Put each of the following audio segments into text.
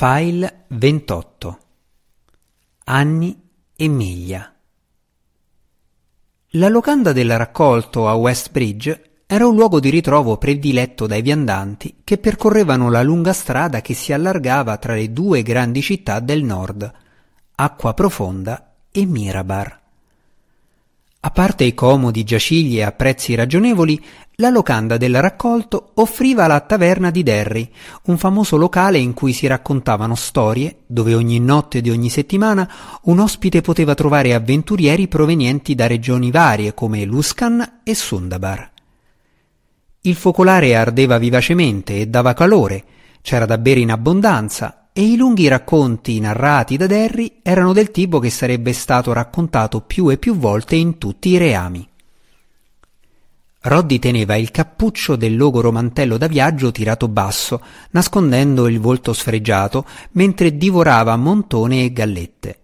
File 28 Anni e miglia La locanda del raccolto a West Bridge era un luogo di ritrovo prediletto dai viandanti che percorrevano la lunga strada che si allargava tra le due grandi città del nord, Acqua Profonda e Mirabar. A parte i comodi giacigli a prezzi ragionevoli, la locanda del raccolto offriva la taverna di Derry, un famoso locale in cui si raccontavano storie, dove ogni notte di ogni settimana un ospite poteva trovare avventurieri provenienti da regioni varie come Luscan e Sundabar. Il focolare ardeva vivacemente e dava calore, c'era da bere in abbondanza e i lunghi racconti narrati da Derry erano del tipo che sarebbe stato raccontato più e più volte in tutti i reami. Roddy teneva il cappuccio del logoro mantello da viaggio tirato basso, nascondendo il volto sfregiato, mentre divorava montone e gallette.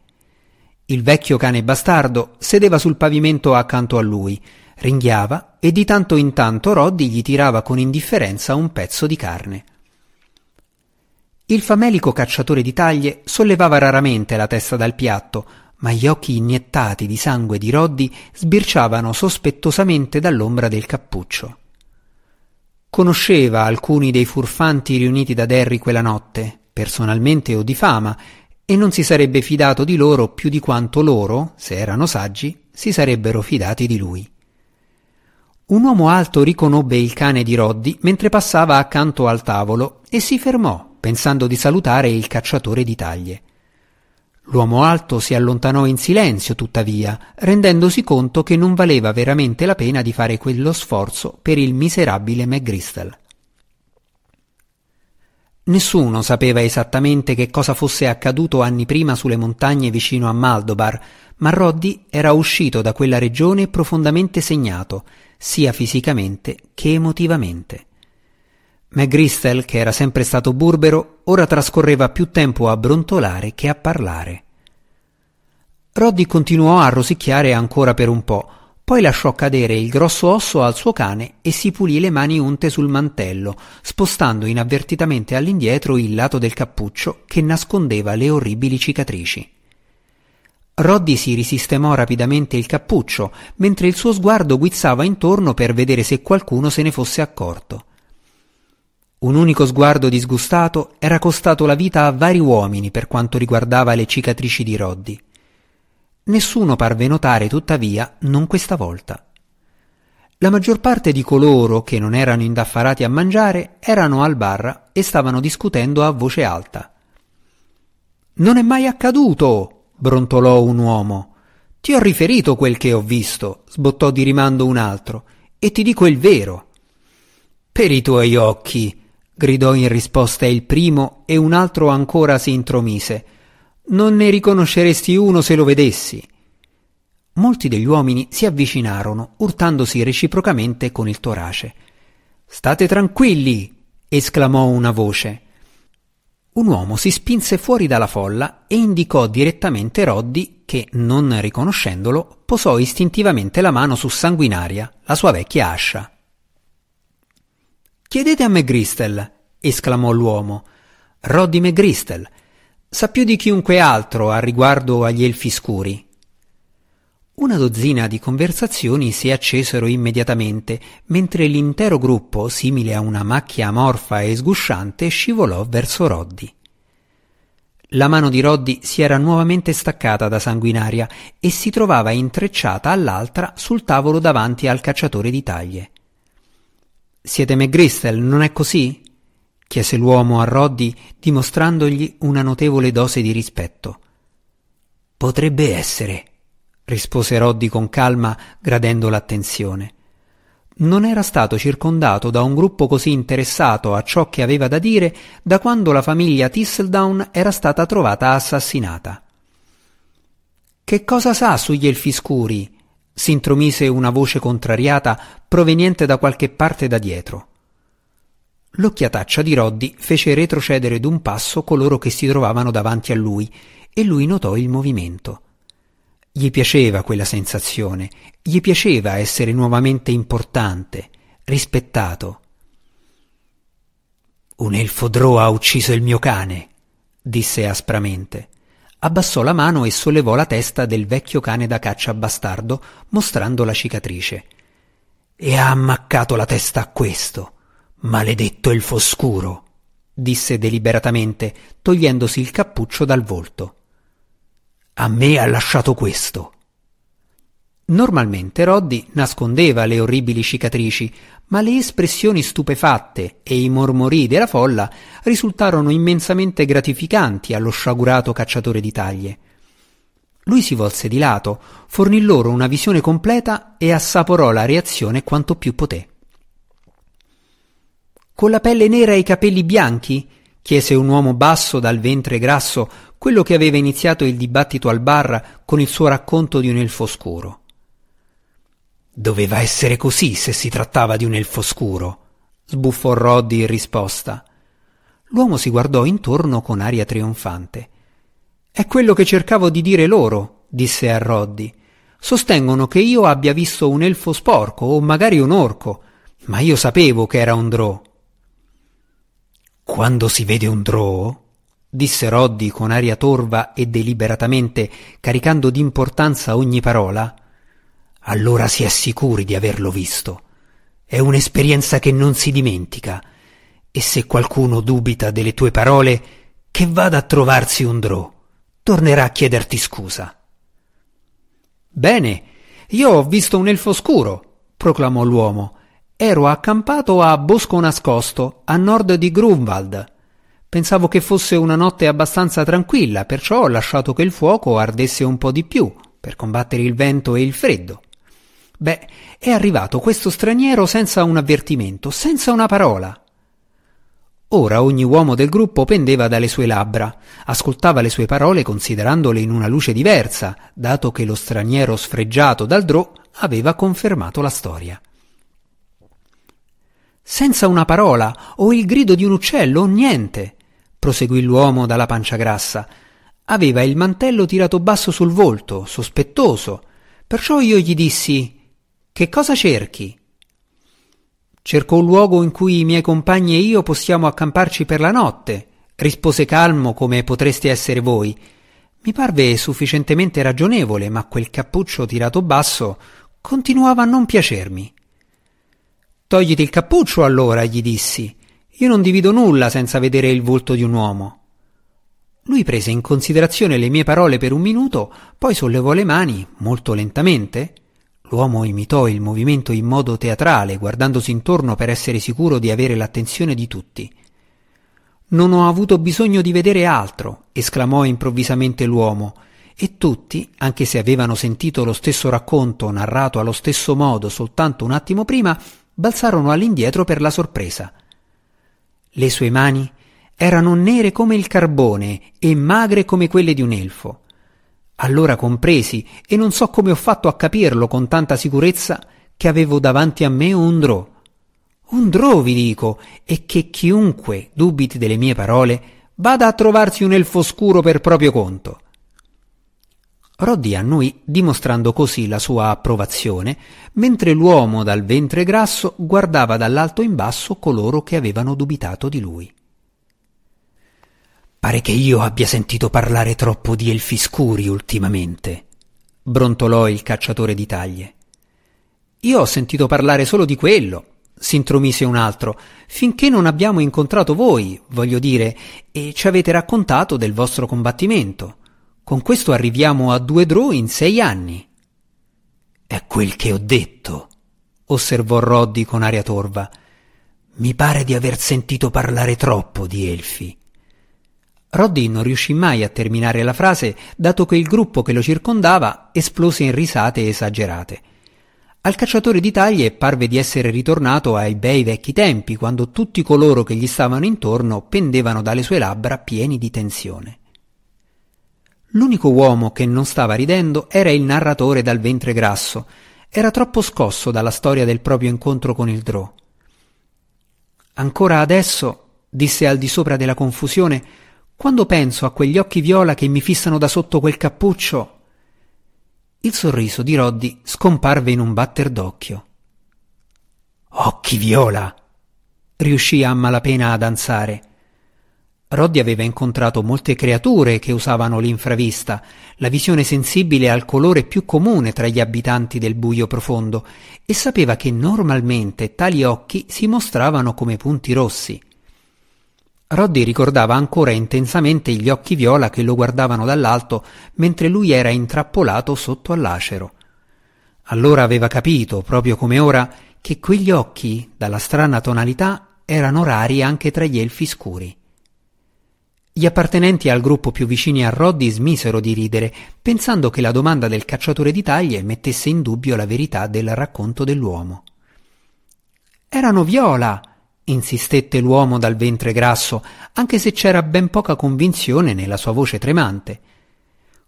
Il vecchio cane bastardo sedeva sul pavimento accanto a lui, ringhiava e di tanto in tanto Roddy gli tirava con indifferenza un pezzo di carne. Il famelico cacciatore di taglie sollevava raramente la testa dal piatto, ma gli occhi iniettati di sangue di Roddy sbirciavano sospettosamente dall'ombra del cappuccio. Conosceva alcuni dei furfanti riuniti da Derry quella notte, personalmente o di fama, e non si sarebbe fidato di loro più di quanto loro, se erano saggi, si sarebbero fidati di lui. Un uomo alto riconobbe il cane di Roddy mentre passava accanto al tavolo e si fermò pensando di salutare il cacciatore di taglie. L'uomo alto si allontanò in silenzio, tuttavia, rendendosi conto che non valeva veramente la pena di fare quello sforzo per il miserabile McGristel. Nessuno sapeva esattamente che cosa fosse accaduto anni prima sulle montagne vicino a Maldobar, ma Roddy era uscito da quella regione profondamente segnato, sia fisicamente che emotivamente. McGristel, che era sempre stato burbero, ora trascorreva più tempo a brontolare che a parlare. Roddy continuò a rosicchiare ancora per un po', poi lasciò cadere il grosso osso al suo cane e si pulì le mani unte sul mantello, spostando inavvertitamente all'indietro il lato del cappuccio che nascondeva le orribili cicatrici. Roddy si risistemò rapidamente il cappuccio, mentre il suo sguardo guizzava intorno per vedere se qualcuno se ne fosse accorto. Un unico sguardo disgustato era costato la vita a vari uomini per quanto riguardava le cicatrici di Roddy. Nessuno parve notare, tuttavia, non questa volta. La maggior parte di coloro che non erano indaffarati a mangiare erano al bar e stavano discutendo a voce alta. Non è mai accaduto! brontolò un uomo. Ti ho riferito quel che ho visto, sbottò di rimando un altro, e ti dico il vero. Per i tuoi occhi, gridò in risposta il primo e un altro ancora si intromise. Non ne riconosceresti uno se lo vedessi. Molti degli uomini si avvicinarono, urtandosi reciprocamente con il torace. State tranquilli! esclamò una voce. Un uomo si spinse fuori dalla folla e indicò direttamente Roddy che, non riconoscendolo, posò istintivamente la mano su Sanguinaria, la sua vecchia ascia. Chiedete a McGristel, esclamò l'uomo. Roddy McGristel. Sa più di chiunque altro a riguardo agli elfi scuri. Una dozzina di conversazioni si accesero immediatamente, mentre l'intero gruppo, simile a una macchia amorfa e sgusciante, scivolò verso Roddy. La mano di Roddy si era nuovamente staccata da Sanguinaria e si trovava intrecciata all'altra sul tavolo davanti al cacciatore di taglie. Siete McGristel, non è così? chiese l'uomo a Roddy, dimostrandogli una notevole dose di rispetto. Potrebbe essere, rispose Roddy con calma, gradendo l'attenzione. Non era stato circondato da un gruppo così interessato a ciò che aveva da dire da quando la famiglia Thistledown era stata trovata assassinata. Che cosa sa sugli elfi scuri? Si intromise una voce contrariata proveniente da qualche parte da dietro. L'occhiataccia di Roddy fece retrocedere d'un passo coloro che si trovavano davanti a lui e lui notò il movimento. Gli piaceva quella sensazione, gli piaceva essere nuovamente importante, rispettato. Un elfo Drow ha ucciso il mio cane, disse aspramente. Abbassò la mano e sollevò la testa del vecchio cane da caccia bastardo, mostrando la cicatrice. E ha ammaccato la testa a questo. Maledetto elfo scuro, disse deliberatamente, togliendosi il cappuccio dal volto. A me ha lasciato questo. Normalmente Roddy nascondeva le orribili cicatrici, ma le espressioni stupefatte e i mormorii della folla risultarono immensamente gratificanti allo sciagurato cacciatore di taglie. Lui si volse di lato, fornì loro una visione completa e assaporò la reazione quanto più poté. Con la pelle nera e i capelli bianchi? chiese un uomo basso dal ventre grasso, quello che aveva iniziato il dibattito al bar con il suo racconto di un elfo scuro. Doveva essere così se si trattava di un elfo scuro, sbuffò Roddy in risposta. L'uomo si guardò intorno con aria trionfante. È quello che cercavo di dire loro, disse a Roddy. Sostengono che io abbia visto un elfo sporco o magari un orco, ma io sapevo che era un drò. Quando si vede un drò, disse Roddy con aria torva e deliberatamente, caricando d'importanza ogni parola, allora si è sicuri di averlo visto. È un'esperienza che non si dimentica. E se qualcuno dubita delle tue parole, che vada a trovarsi un drò. Tornerà a chiederti scusa. Bene, io ho visto un elfo scuro, proclamò l'uomo. Ero accampato a Bosco Nascosto, a nord di Grunwald. Pensavo che fosse una notte abbastanza tranquilla, perciò ho lasciato che il fuoco ardesse un po' di più, per combattere il vento e il freddo. Beh, è arrivato questo straniero senza un avvertimento, senza una parola. Ora ogni uomo del gruppo pendeva dalle sue labbra, ascoltava le sue parole considerandole in una luce diversa, dato che lo straniero sfregiato dal drò aveva confermato la storia. Senza una parola, o il grido di un uccello, o niente, proseguì l'uomo dalla pancia grassa. Aveva il mantello tirato basso sul volto, sospettoso. Perciò io gli dissi che cosa cerchi? Cerco un luogo in cui i miei compagni e io possiamo accamparci per la notte, rispose calmo come potreste essere voi. Mi parve sufficientemente ragionevole, ma quel cappuccio tirato basso continuava a non piacermi. Togliti il cappuccio allora, gli dissi. Io non divido nulla senza vedere il volto di un uomo. Lui prese in considerazione le mie parole per un minuto, poi sollevò le mani, molto lentamente, L'uomo imitò il movimento in modo teatrale, guardandosi intorno per essere sicuro di avere l'attenzione di tutti. Non ho avuto bisogno di vedere altro, esclamò improvvisamente l'uomo, e tutti, anche se avevano sentito lo stesso racconto narrato allo stesso modo soltanto un attimo prima, balzarono all'indietro per la sorpresa. Le sue mani erano nere come il carbone e magre come quelle di un elfo. Allora compresi, e non so come ho fatto a capirlo con tanta sicurezza, che avevo davanti a me un drò. Un drò, vi dico, e che chiunque dubiti delle mie parole vada a trovarsi un elfo scuro per proprio conto. Roddy annui dimostrando così la sua approvazione, mentre l'uomo dal ventre grasso guardava dall'alto in basso coloro che avevano dubitato di lui. Pare che io abbia sentito parlare troppo di elfi scuri ultimamente, brontolò il cacciatore di taglie. Io ho sentito parlare solo di quello, s'intromise un altro, finché non abbiamo incontrato voi, voglio dire, e ci avete raccontato del vostro combattimento. Con questo arriviamo a due drò in sei anni. È quel che ho detto, osservò Roddy con aria torva. Mi pare di aver sentito parlare troppo di elfi. Roddy non riuscì mai a terminare la frase, dato che il gruppo che lo circondava esplose in risate esagerate. Al cacciatore di taglie parve di essere ritornato ai bei vecchi tempi, quando tutti coloro che gli stavano intorno pendevano dalle sue labbra pieni di tensione. L'unico uomo che non stava ridendo era il narratore dal ventre grasso. Era troppo scosso dalla storia del proprio incontro con il Drò. Ancora adesso, disse al di sopra della confusione, quando penso a quegli occhi viola che mi fissano da sotto quel cappuccio. Il sorriso di Roddy scomparve in un batter d'occhio. Occhi viola! riuscì a malapena a danzare. Roddy aveva incontrato molte creature che usavano l'infravista, la visione sensibile al colore più comune tra gli abitanti del buio profondo, e sapeva che normalmente tali occhi si mostravano come punti rossi. Roddy ricordava ancora intensamente gli occhi viola che lo guardavano dall'alto mentre lui era intrappolato sotto all'acero. Allora aveva capito, proprio come ora, che quegli occhi, dalla strana tonalità, erano rari anche tra gli elfi scuri. Gli appartenenti al gruppo più vicini a Roddy smisero di ridere, pensando che la domanda del cacciatore di taglie mettesse in dubbio la verità del racconto dell'uomo. Erano viola, insistette l'uomo dal ventre grasso, anche se c'era ben poca convinzione nella sua voce tremante.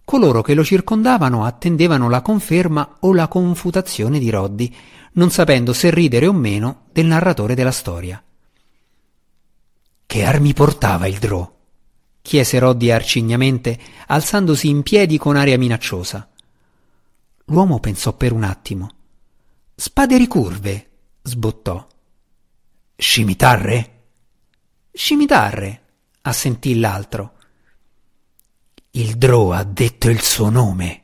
Coloro che lo circondavano attendevano la conferma o la confutazione di Roddy, non sapendo se ridere o meno del narratore della storia. Che armi portava il Drò? chiese Roddy arcignamente, alzandosi in piedi con aria minacciosa. L'uomo pensò per un attimo. Spade ricurve, sbottò. Scimitarre? Scimitarre, assentì l'altro. Il Drò ha detto il suo nome,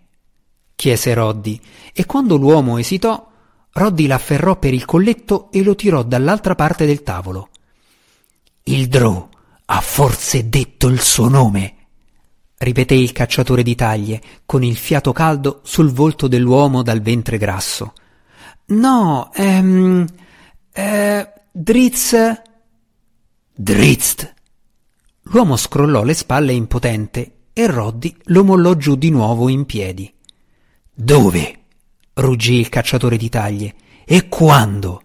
chiese Roddy, e quando l'uomo esitò, Roddy l'afferrò per il colletto e lo tirò dall'altra parte del tavolo. Il Drò ha forse detto il suo nome? ripeté il cacciatore di taglie, con il fiato caldo sul volto dell'uomo dal ventre grasso. No, ehm. Eh, Dritz. Drizzt. L'uomo scrollò le spalle impotente e Roddy lo mollò giù di nuovo in piedi. Dove? ruggì il cacciatore di taglie. E quando?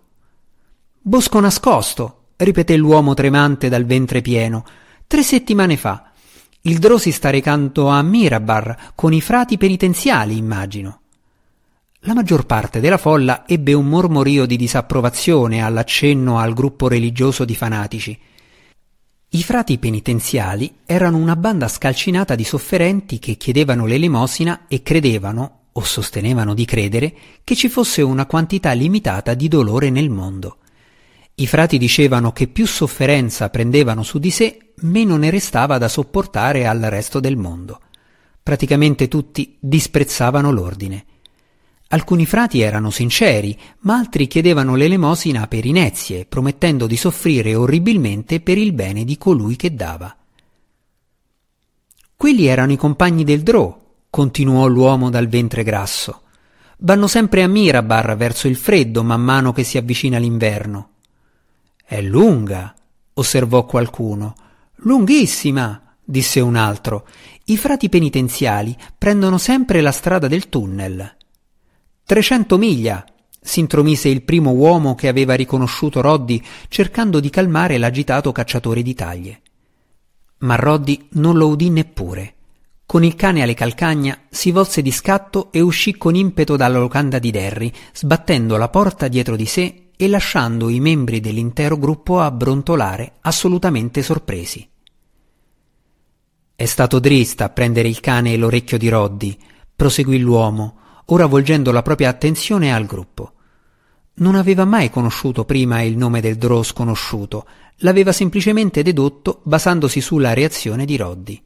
Bosco nascosto, ripeté l'uomo tremante dal ventre pieno. Tre settimane fa. Il Drò si sta recando a Mirabar con i frati penitenziali, immagino. La maggior parte della folla ebbe un mormorio di disapprovazione all'accenno al gruppo religioso di fanatici. I frati penitenziali erano una banda scalcinata di sofferenti che chiedevano l'elemosina e credevano, o sostenevano di credere, che ci fosse una quantità limitata di dolore nel mondo. I frati dicevano che più sofferenza prendevano su di sé, meno ne restava da sopportare al resto del mondo. Praticamente tutti disprezzavano l'ordine. Alcuni frati erano sinceri, ma altri chiedevano l'elemosina per inezie, promettendo di soffrire orribilmente per il bene di colui che dava. Quelli erano i compagni del Drò, continuò l'uomo dal ventre grasso. Vanno sempre a Mirabar verso il freddo man mano che si avvicina l'inverno. È lunga, osservò qualcuno. Lunghissima, disse un altro. I frati penitenziali prendono sempre la strada del tunnel. Trecento miglia, s'intromise il primo uomo che aveva riconosciuto Roddy cercando di calmare l'agitato cacciatore di taglie. Ma Roddy non lo udì neppure. Con il cane alle calcagna si volse di scatto e uscì con impeto dalla locanda di Derry, sbattendo la porta dietro di sé e lasciando i membri dell'intero gruppo a brontolare assolutamente sorpresi. È stato Drist a prendere il cane e l'orecchio di Roddy, proseguì l'uomo, ora volgendo la propria attenzione al gruppo. Non aveva mai conosciuto prima il nome del Drow sconosciuto, l'aveva semplicemente dedotto basandosi sulla reazione di Roddy.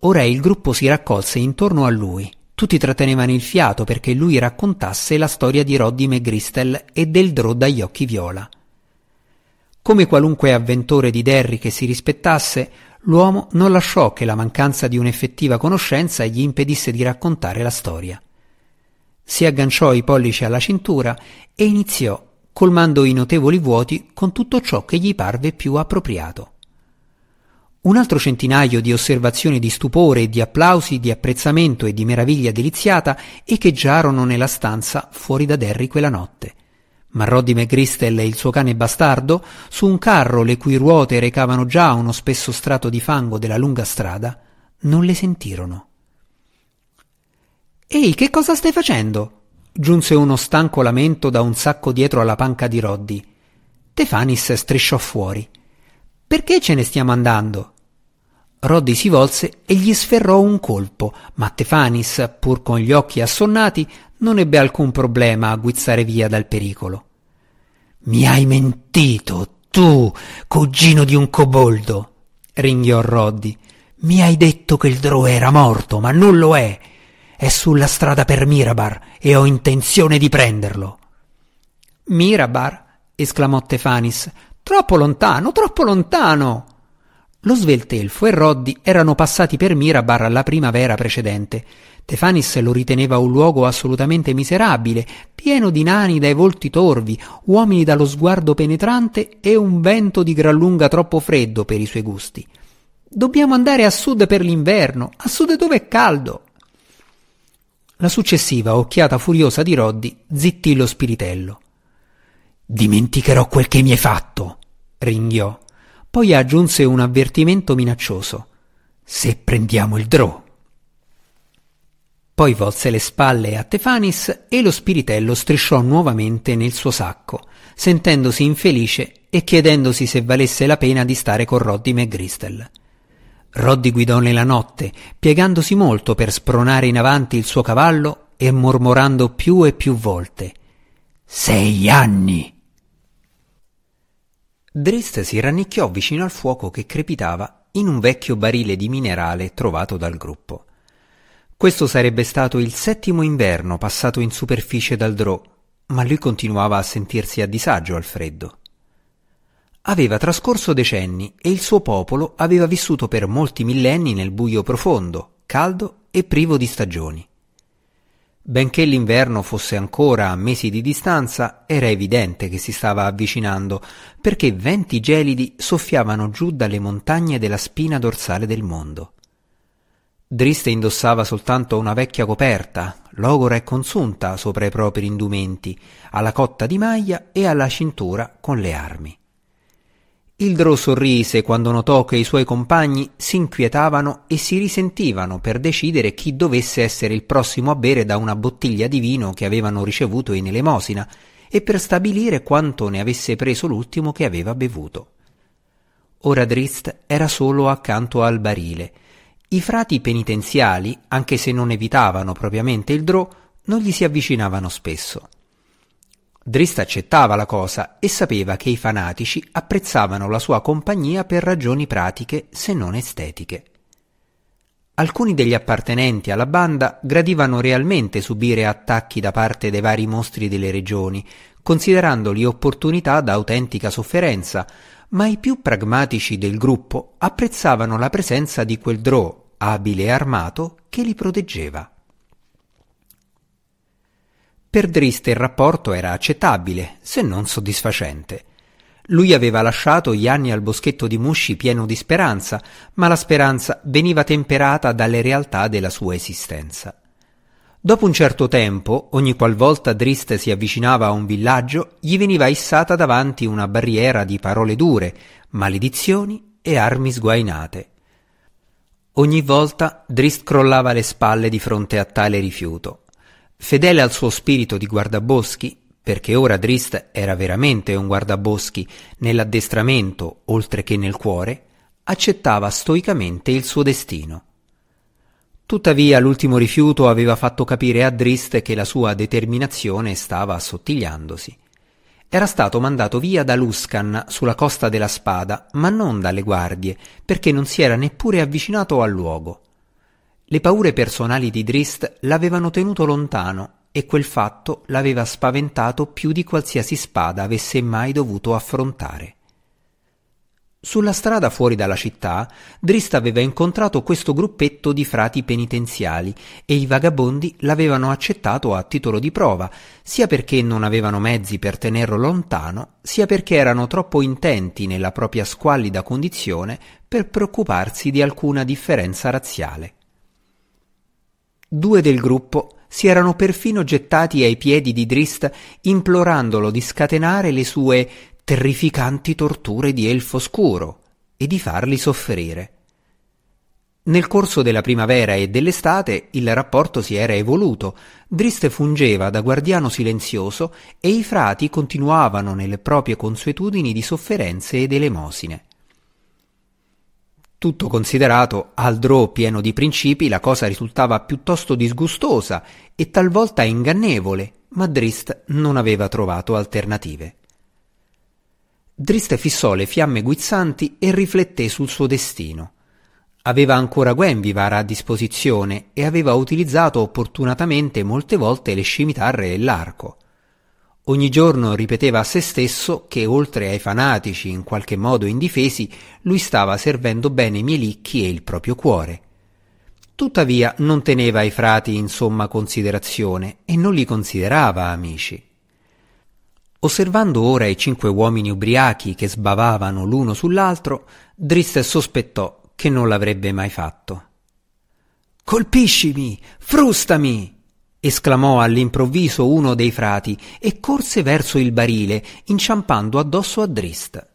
Ora il gruppo si raccolse intorno a lui, tutti trattenevano il fiato perché lui raccontasse la storia di Roddy McGristel e del Drò dagli occhi viola. Come qualunque avventore di Derry che si rispettasse, l'uomo non lasciò che la mancanza di un'effettiva conoscenza gli impedisse di raccontare la storia. Si agganciò i pollici alla cintura e iniziò, colmando i notevoli vuoti con tutto ciò che gli parve più appropriato. Un altro centinaio di osservazioni di stupore e di applausi di apprezzamento e di meraviglia deliziata echeggiarono nella stanza fuori da Derry quella notte. Ma Roddy McGristel e il suo cane bastardo, su un carro le cui ruote recavano già uno spesso strato di fango della lunga strada, non le sentirono. Ehi, che cosa stai facendo? giunse uno stanco lamento da un sacco dietro alla panca di Roddy. Tefanis strisciò fuori. Perché ce ne stiamo andando? Roddy si volse e gli sferrò un colpo, ma Tefanis, pur con gli occhi assonnati, non ebbe alcun problema a guizzare via dal pericolo. Mi hai mentito, tu, cugino di un coboldo! ringhiò Roddy. Mi hai detto che il Drò era morto, ma non lo è. È sulla strada per Mirabar e ho intenzione di prenderlo. Mirabar? esclamò Tefanis. Troppo lontano, troppo lontano. Lo sveltelfo e Roddy erano passati per Mirabar la primavera precedente. Tefanis lo riteneva un luogo assolutamente miserabile, pieno di nani dai volti torvi, uomini dallo sguardo penetrante e un vento di gran lunga troppo freddo per i suoi gusti. Dobbiamo andare a sud per l'inverno, a sud dove è caldo. La successiva occhiata furiosa di Roddy zittì lo spiritello. Dimenticherò quel che mi hai fatto, ringhiò. Poi aggiunse un avvertimento minaccioso. Se prendiamo il drò. Poi volse le spalle a Tefanis e lo spiritello strisciò nuovamente nel suo sacco, sentendosi infelice e chiedendosi se valesse la pena di stare con Roddy McGristel. Roddy guidò nella notte, piegandosi molto per spronare in avanti il suo cavallo e mormorando più e più volte. Sei anni! Drist si rannicchiò vicino al fuoco che crepitava in un vecchio barile di minerale trovato dal gruppo. Questo sarebbe stato il settimo inverno passato in superficie dal Drò, ma lui continuava a sentirsi a disagio al freddo. Aveva trascorso decenni e il suo popolo aveva vissuto per molti millenni nel buio profondo, caldo e privo di stagioni. Benché l'inverno fosse ancora a mesi di distanza, era evidente che si stava avvicinando, perché venti gelidi soffiavano giù dalle montagne della spina dorsale del mondo. Driste indossava soltanto una vecchia coperta, logora e consunta sopra i propri indumenti, alla cotta di maglia e alla cintura con le armi. Il Drò sorrise quando notò che i suoi compagni si inquietavano e si risentivano per decidere chi dovesse essere il prossimo a bere da una bottiglia di vino che avevano ricevuto in elemosina e per stabilire quanto ne avesse preso l'ultimo che aveva bevuto. Ora Drist era solo accanto al barile. I frati penitenziali, anche se non evitavano propriamente il Drò, non gli si avvicinavano spesso. Drist accettava la cosa e sapeva che i fanatici apprezzavano la sua compagnia per ragioni pratiche se non estetiche. Alcuni degli appartenenti alla banda gradivano realmente subire attacchi da parte dei vari mostri delle regioni, considerandoli opportunità da autentica sofferenza, ma i più pragmatici del gruppo apprezzavano la presenza di quel Drò, abile e armato, che li proteggeva. Per Drist il rapporto era accettabile, se non soddisfacente. Lui aveva lasciato gli anni al boschetto di Musci pieno di speranza, ma la speranza veniva temperata dalle realtà della sua esistenza. Dopo un certo tempo, ogni qualvolta Drist si avvicinava a un villaggio, gli veniva issata davanti una barriera di parole dure, maledizioni e armi sguainate. Ogni volta Drist crollava le spalle di fronte a tale rifiuto Fedele al suo spirito di guardaboschi, perché ora Drist era veramente un guardaboschi nell'addestramento oltre che nel cuore, accettava stoicamente il suo destino. Tuttavia l'ultimo rifiuto aveva fatto capire a Drist che la sua determinazione stava assottigliandosi. Era stato mandato via da Luscan sulla costa della spada, ma non dalle guardie, perché non si era neppure avvicinato al luogo. Le paure personali di Drist l'avevano tenuto lontano e quel fatto l'aveva spaventato più di qualsiasi spada avesse mai dovuto affrontare. Sulla strada fuori dalla città, Drist aveva incontrato questo gruppetto di frati penitenziali e i vagabondi l'avevano accettato a titolo di prova, sia perché non avevano mezzi per tenerlo lontano, sia perché erano troppo intenti nella propria squallida condizione per preoccuparsi di alcuna differenza razziale. Due del gruppo si erano perfino gettati ai piedi di Drist implorandolo di scatenare le sue terrificanti torture di elfo scuro e di farli soffrire. Nel corso della primavera e dell'estate il rapporto si era evoluto, Drist fungeva da guardiano silenzioso e i frati continuavano nelle proprie consuetudini di sofferenze ed elemosine. Tutto considerato, al draw pieno di principi la cosa risultava piuttosto disgustosa e talvolta ingannevole, ma Drist non aveva trovato alternative. Driste fissò le fiamme guizzanti e rifletté sul suo destino. Aveva ancora Gwenvivar a disposizione e aveva utilizzato opportunamente molte volte le scimitarre e l'arco. Ogni giorno ripeteva a se stesso che, oltre ai fanatici in qualche modo indifesi, lui stava servendo bene i Mielicchi e il proprio cuore. Tuttavia non teneva i frati in somma considerazione e non li considerava amici. Osservando ora i cinque uomini ubriachi che sbavavano l'uno sull'altro, Drist sospettò che non l'avrebbe mai fatto. Colpiscimi! Frustami! Esclamò all'improvviso uno dei frati e corse verso il barile, inciampando addosso a Drist.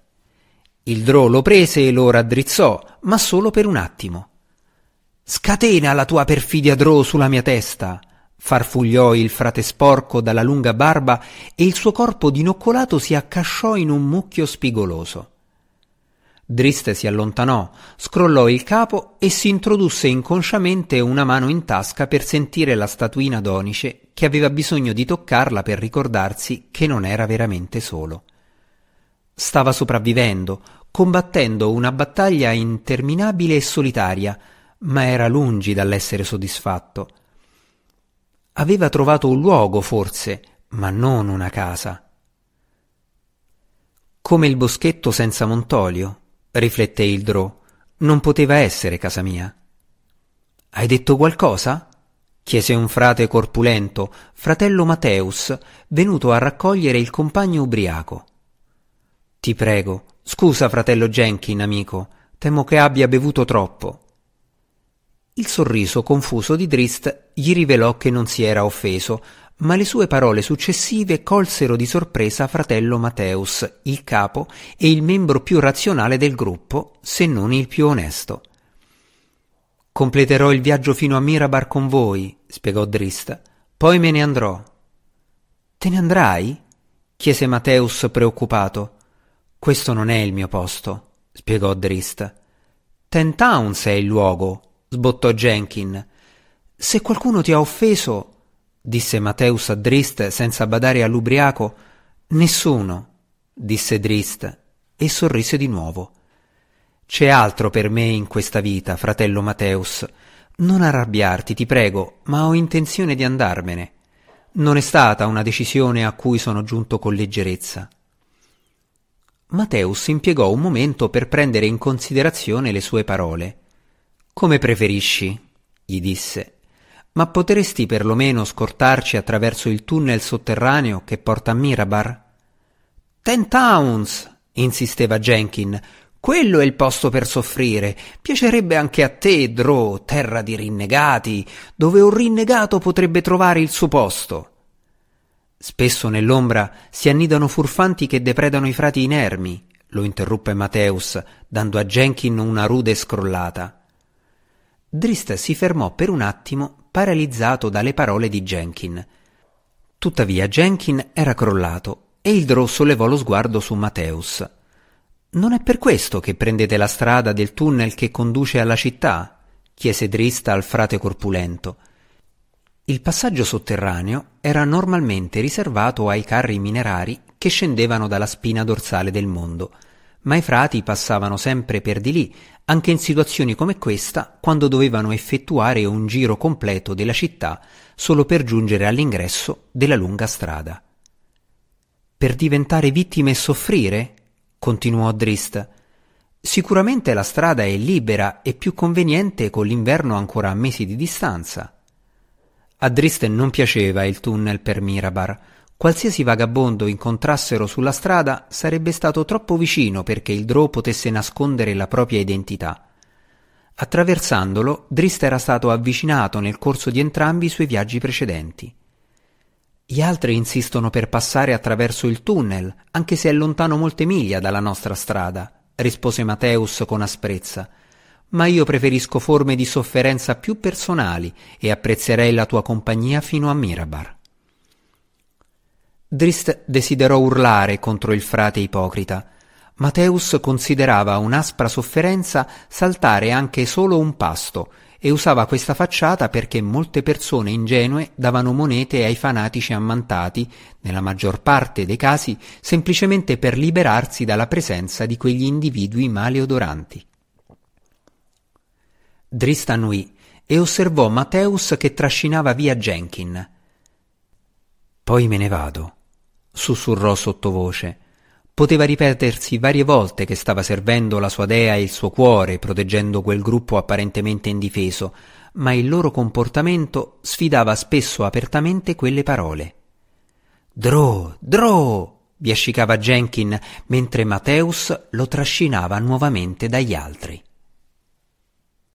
Il drò lo prese e lo raddrizzò, ma solo per un attimo. Scatena la tua perfidia drò sulla mia testa! farfugliò il frate sporco dalla lunga barba e il suo corpo dinoccolato si accasciò in un mucchio spigoloso. Driste si allontanò, scrollò il capo e si introdusse inconsciamente una mano in tasca per sentire la statuina d'onice che aveva bisogno di toccarla per ricordarsi che non era veramente solo. Stava sopravvivendo, combattendo una battaglia interminabile e solitaria, ma era lungi dall'essere soddisfatto. Aveva trovato un luogo, forse, ma non una casa. Come il boschetto senza Montolio, rifletté il Drò, non poteva essere casa mia. Hai detto qualcosa? chiese un frate corpulento, fratello Mateus, venuto a raccogliere il compagno ubriaco. Ti prego, scusa fratello Jenkin, amico, temo che abbia bevuto troppo. Il sorriso confuso di Drist gli rivelò che non si era offeso, ma le sue parole successive colsero di sorpresa fratello Mateus, il capo e il membro più razionale del gruppo, se non il più onesto. Completerò il viaggio fino a Mirabar con voi, spiegò Drist, poi me ne andrò. Te ne andrai? chiese Mateus preoccupato. Questo non è il mio posto, spiegò Drist. Ten Towns è il luogo, sbottò Jenkin. Se qualcuno ti ha offeso, disse Mateus a Drist senza badare all'ubriaco, nessuno, disse Drist e sorrise di nuovo. C'è altro per me in questa vita, fratello Mateus. Non arrabbiarti, ti prego, ma ho intenzione di andarmene. Non è stata una decisione a cui sono giunto con leggerezza. Mateus impiegò un momento per prendere in considerazione le sue parole. Come preferisci, gli disse, ma potresti perlomeno scortarci attraverso il tunnel sotterraneo che porta a Mirabar? Ten Towns, insisteva Jenkin, quello è il posto per soffrire. Piacerebbe anche a te, Dro, terra di rinnegati, dove un rinnegato potrebbe trovare il suo posto. Spesso nell'ombra si annidano furfanti che depredano i frati inermi, lo interruppe Mateus, dando a Jenkin una rude scrollata. Drist si fermò per un attimo paralizzato dalle parole di Jenkin. Tuttavia Jenkin era crollato e il Drò sollevò lo sguardo su Mateus. Non è per questo che prendete la strada del tunnel che conduce alla città? chiese Drist al frate corpulento. Il passaggio sotterraneo era normalmente riservato ai carri minerari che scendevano dalla spina dorsale del mondo, ma i frati passavano sempre per di lì, anche in situazioni come questa, quando dovevano effettuare un giro completo della città solo per giungere all'ingresso della lunga strada. Per diventare vittime e soffrire? continuò Drist. Sicuramente la strada è libera e più conveniente con l'inverno ancora a mesi di distanza. A Drist non piaceva il tunnel per Mirabar, Qualsiasi vagabondo incontrassero sulla strada sarebbe stato troppo vicino perché il Drò potesse nascondere la propria identità. Attraversandolo, Drist era stato avvicinato nel corso di entrambi i suoi viaggi precedenti. Gli altri insistono per passare attraverso il tunnel, anche se è lontano molte miglia dalla nostra strada, rispose Mateus con asprezza. Ma io preferisco forme di sofferenza più personali e apprezzerei la tua compagnia fino a Mirabar. Drist desiderò urlare contro il frate ipocrita. Mateus considerava un'aspra sofferenza saltare anche solo un pasto e usava questa facciata perché molte persone ingenue davano monete ai fanatici ammantati, nella maggior parte dei casi semplicemente per liberarsi dalla presenza di quegli individui maleodoranti. Drista annui e osservò Matteus che trascinava via Jenkin. Poi me ne vado, sussurrò sottovoce. Poteva ripetersi varie volte che stava servendo la sua dea e il suo cuore, proteggendo quel gruppo apparentemente indifeso, ma il loro comportamento sfidava spesso apertamente quelle parole. Drò, drò! biascicava Jenkin mentre Mateus lo trascinava nuovamente dagli altri.